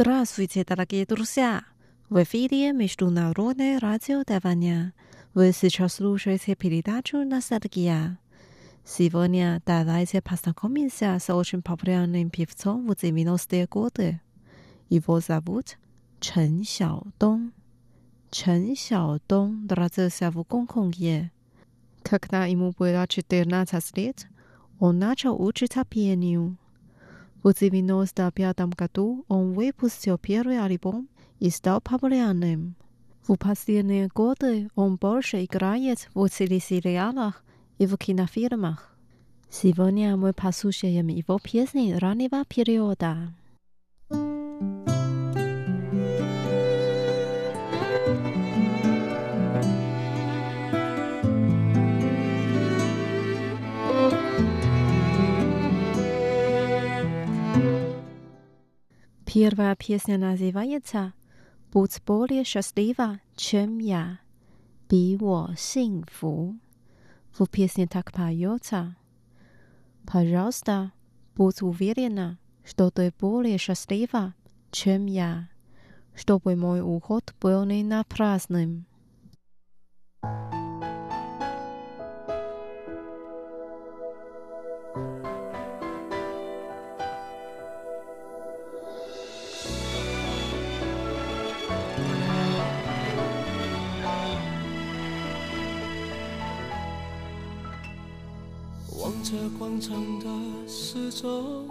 Здравствуйте, дорогие друзья! В эфире Международное радио Тайваня. Вы сейчас слушаете передачу «Ностальгия». Сегодня давайте познакомимся с очень популярным певцом в 90-е годы. Его зовут Чен Xiaodong. Чен Xiaodong родился в Гонконге. Когда ему было 14 лет, он начал учиться пению. В 95 году он выпустил первый альбом и стал популярным. В последние годы он больше играет в телесериалах и в кинофильмах. Сегодня мы послушаем его песни раннего периода. Первая песня называется «Будь более счастлива, чем я». «Би во синфу». В песне так поется. «Пожалуйста, будь уверена, что ты более счастлива, чем я, чтобы мой уход был не напрасным». thank you 慌张的时钟，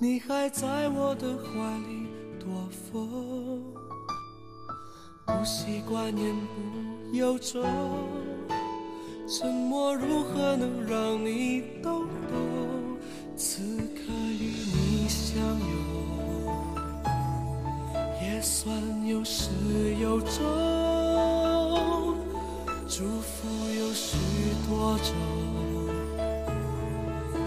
你还在我的怀里躲风，不习惯言不由衷，沉默如何能让你懂懂？此刻与你相拥，也算有始有终，祝福有许多种。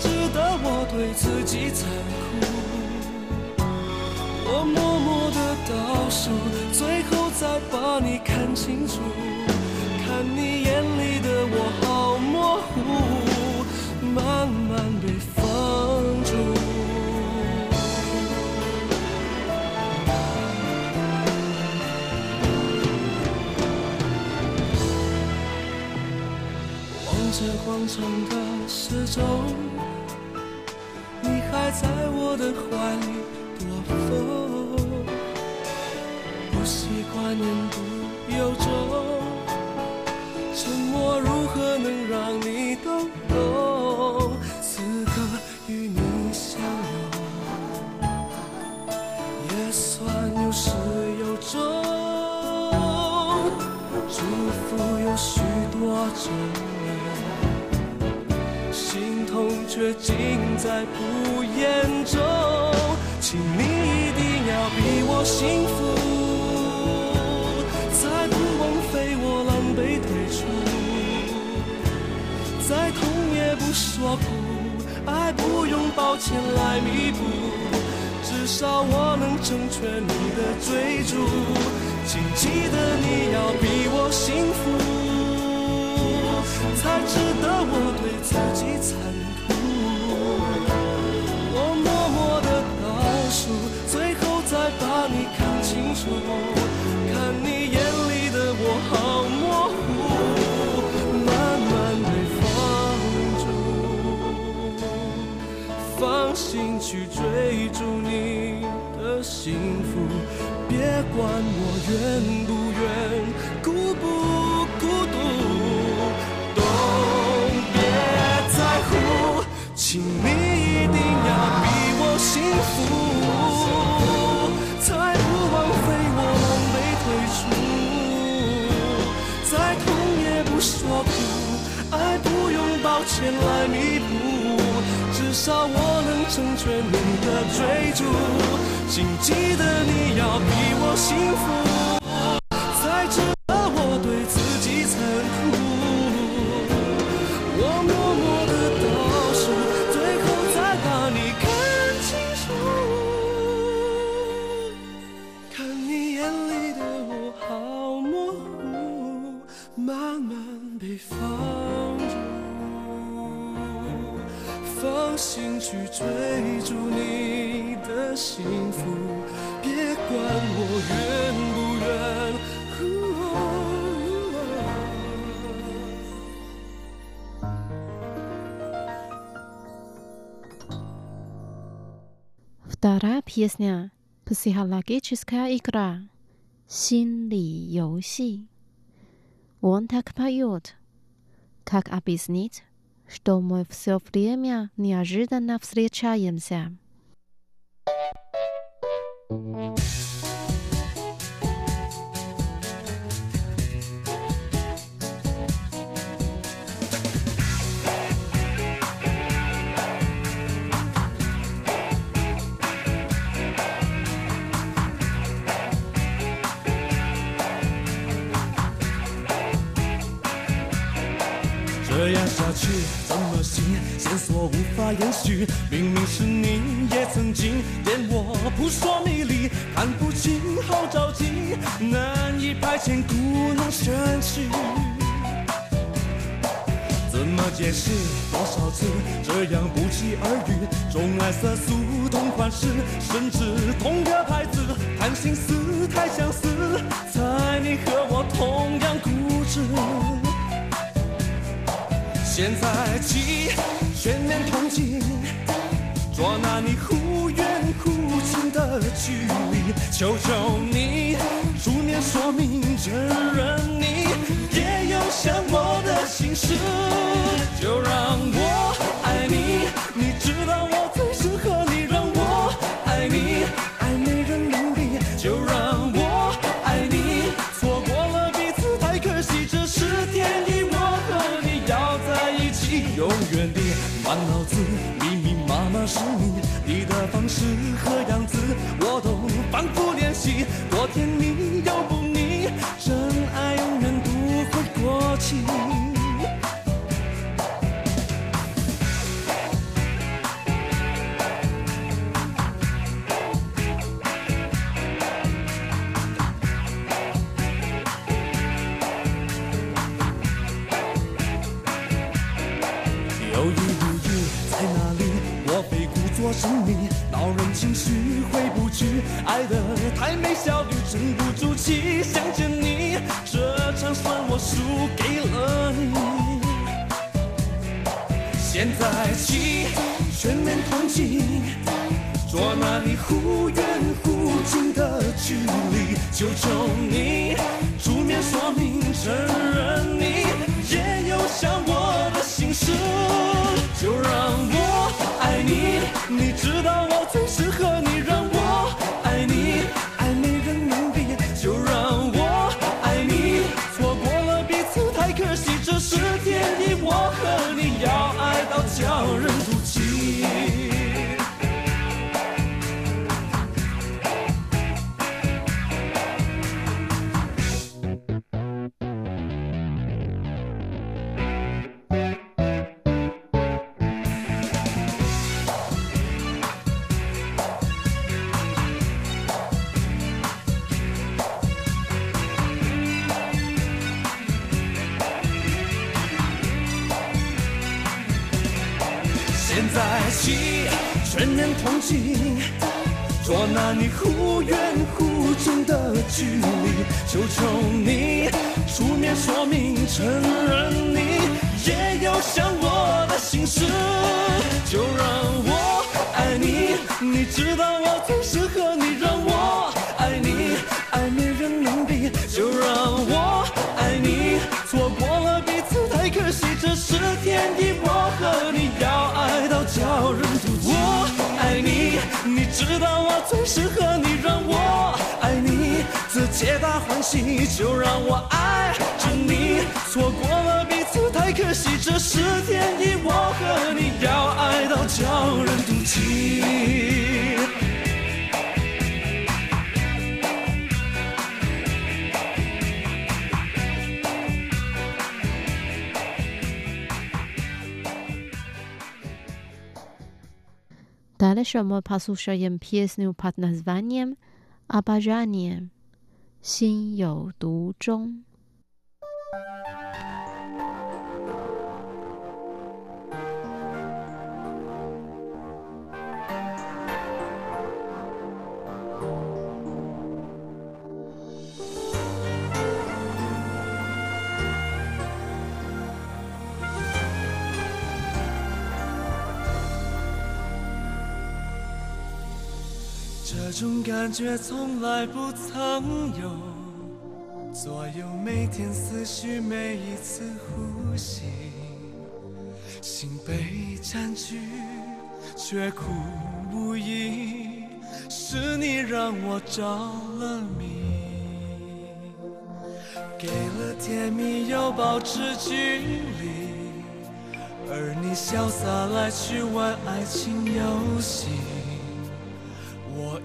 值得我对自己残酷，我默默的倒数，最后再把你看清楚，看你眼里的我好模糊，慢慢被放逐。望着广场的时钟。在我的怀里躲风，不习惯言不由衷，沉默如何能让你懂懂？此刻与你相拥，也算有始有终，祝福有许多种。心痛却尽在不言中，请你一定要比我幸福，才不枉费我狼狈退出，再痛也不说苦，爱不用抱歉来弥补，至少我能成全你的追逐，请记得你要比我幸福，才值得我对自己残酷。再把你看清楚，看你眼里的我好模糊，慢慢被放逐，放心去追逐你的幸福，别管我愿不愿，孤不孤独，都别在乎，请你一定要比我幸福。前，来弥补。至少我能成全你的追逐。请记得你要比我幸福，才值得我对自己残酷。我们 песня «Психологическая игра» 心理游戏 Он так поет. Как объяснить, что мы все время неожиданно встречаемся? 这样 去怎么行？线索无法延续，明明是你也曾经对我扑朔迷离，看不清好着急，难以排遣故弄玄虚。怎么解释？多少次这样不期而遇，钟爱色素同款式，甚至同个牌子，谈心思太相似，猜你和我同样固执。现在起，全面统计，捉拿你忽远忽近的距离，求求你出面说明，承认你也有想我的心事，就让我爱你，你知道犹豫不语在哪里？我被故作神秘，恼人情绪挥不去，爱的太没效率，沉不住气，想见你，这场算我输给了你。现在起，全面同情，捉拿你忽远忽近的距离，求求你出面说明，承认你也有想我心事，就让我爱你，你知道我最适合你，忽远忽近的距离，求求你出面说明，承认你也有想我的心事，就让我爱你，你知道我最适合你，让我爱你，爱没人能比，就让我爱你，错过了彼此太可惜，这是天意，我和你要爱到叫人吐气。我爱你，你知道我最适合系，就让我爱着你。错过了彼此太可惜，这是天意，我和你要爱到叫人妒忌。Дальше мы послушаем песню под названием «Обожание». 心有独钟。这种感觉从来不曾有，左右每天思绪，每一次呼吸，心被占据，却苦无依，是你让我着了迷，给了甜蜜又保持距离，而你潇洒来去玩爱情游戏。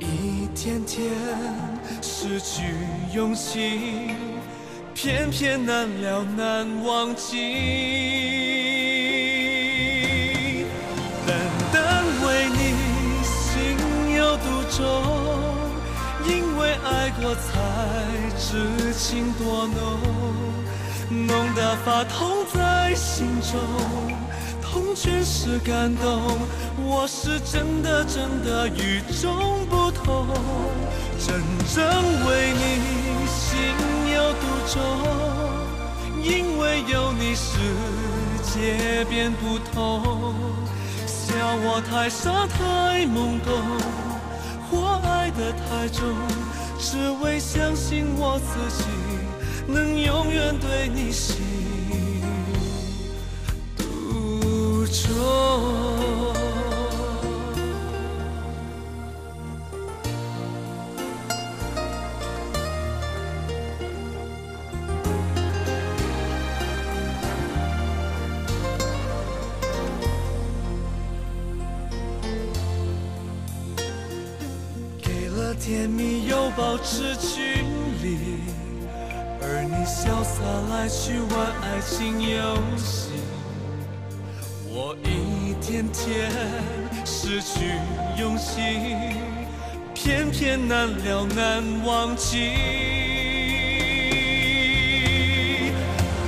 一天天失去勇气，偏偏难了难忘记。单单为你心有独钟，因为爱过才知情多浓，浓得发痛在心中。痛全是感动，我是真的真的与众不同，真正为你心有独钟，因为有你世界变不同。笑我太傻太懵懂，或爱得太重，只为相信我自己能永远对你心。中给了甜蜜又保持距离，而你潇洒来去玩爱情游戏。一天天失去勇气，偏偏难了难忘记。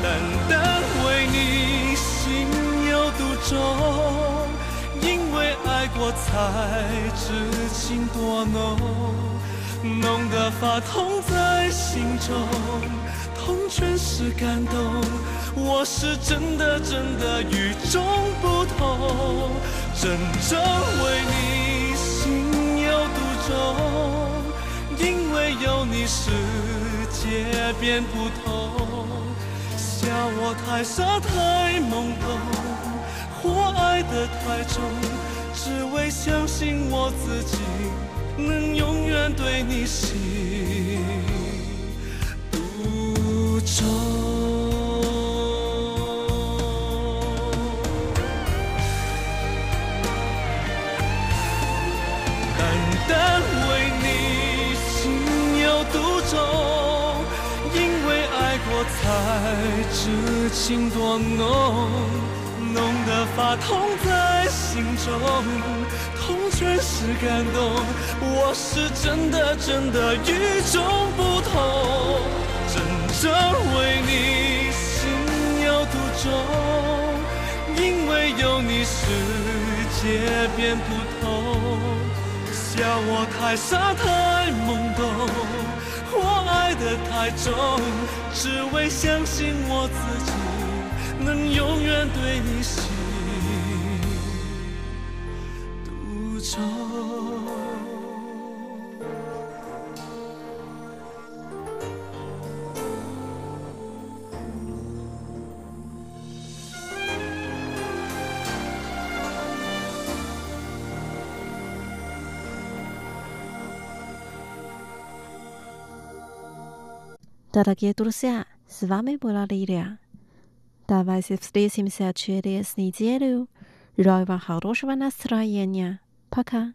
单单为你心有独钟，因为爱过才知情多浓，浓得发痛在心中，痛全是感动。我是真的真的与众不同，真正为你心有独钟，因为有你世界变不同。笑我太傻太懵懂，或爱得太重，只为相信我自己能永远对你心独钟。情多浓，浓得发痛在心中，痛全是感动。我是真的真的与众不同，真正为你心有独钟，因为有你世界变不同。笑我太傻太懵懂，我爱得太重，只为相信我自己能永远对你心独 yang 的啊 Давайте встретимся через неделю. Желаю вам хорошего настроения. Пока.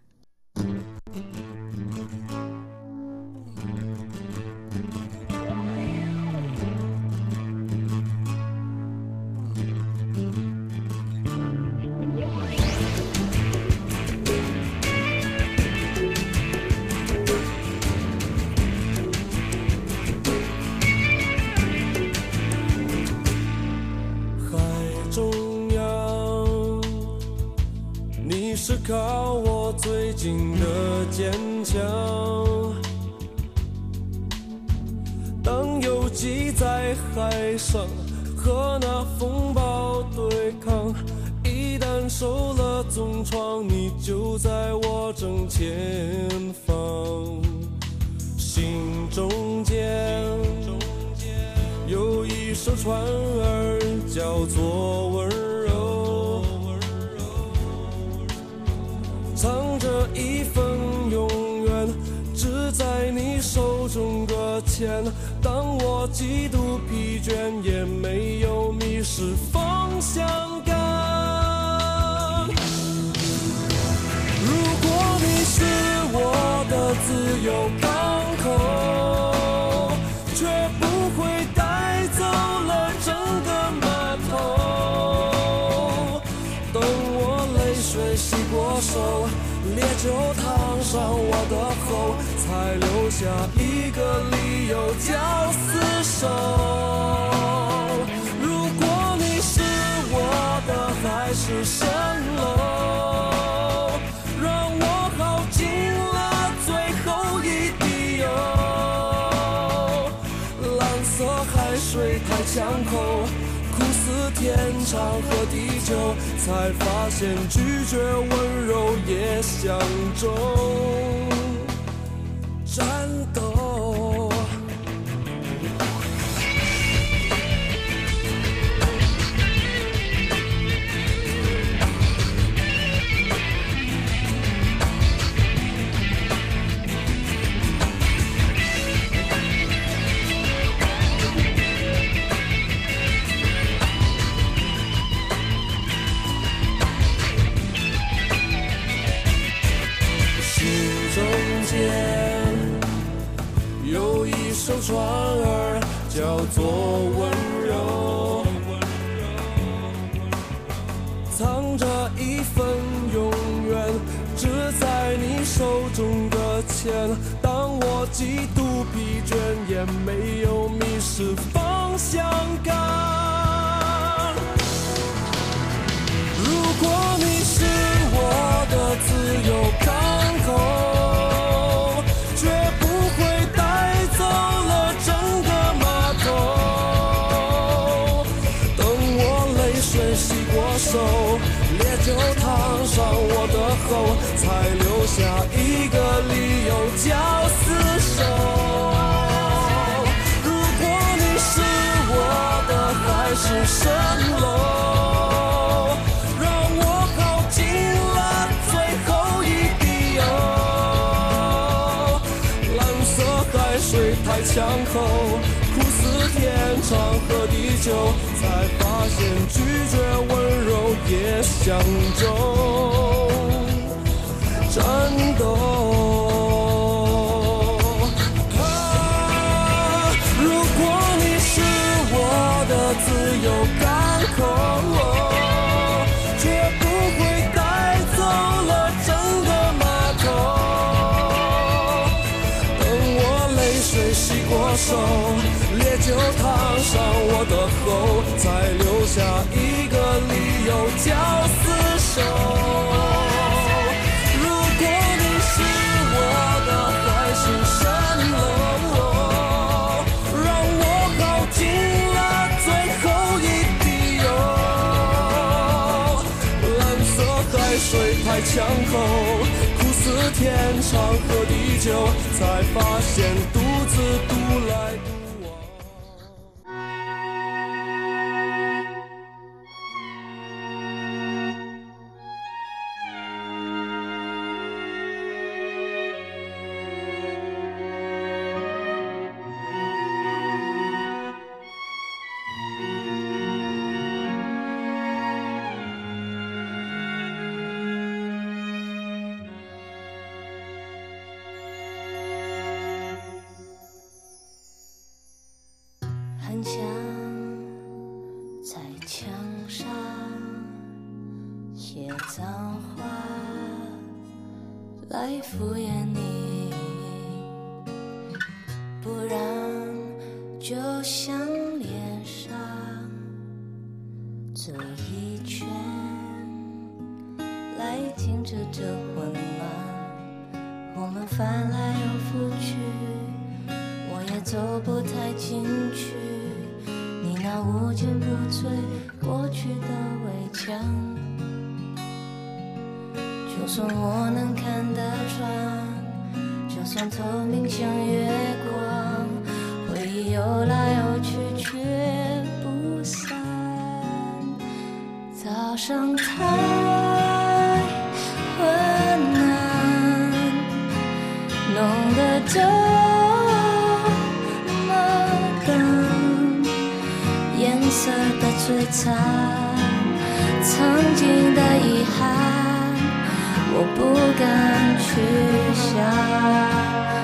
你是靠我最近的坚强。当游击在海上和那风暴对抗，一旦受了重创，你就在我正前方。心中间有一艘船儿，叫做温这一份永远，只在你手中搁浅。当我极度疲倦，也没有迷失烈酒烫伤我的喉，才留下一个理由叫厮守。如果你是我的海市蜃楼，让我耗尽了最后一滴油。蓝色海水太呛口，苦思天长和地久，才发现拒绝温柔也像种战斗。船儿，叫做温柔，藏着一份永远，只在你手中的钱。当我极度疲倦，也没有迷失方向感。烫伤我的喉，才留下一个理由叫厮守。如果你是我的海市蜃楼，让我耗尽了最后一滴油。蓝色海水太呛口，天长和地久，才发现拒绝温柔也想中战斗。如果你是我的自由烈酒烫伤我的喉，才留下一个理由叫厮守。如果你是我的海市蜃楼，让我耗尽了最后一滴油。蓝色海水太呛口，苦思天长和地久，才发现你，不然就像脸上这一圈来停止这混乱。我们翻来又覆去，我也走不太进去。你那无坚不摧过去的围墙，就算我能看得穿，算透明像月光，回忆游来游去却不散。早上太昏暗，弄得这么冷，颜色的摧残，曾经的遗憾，我不敢去想。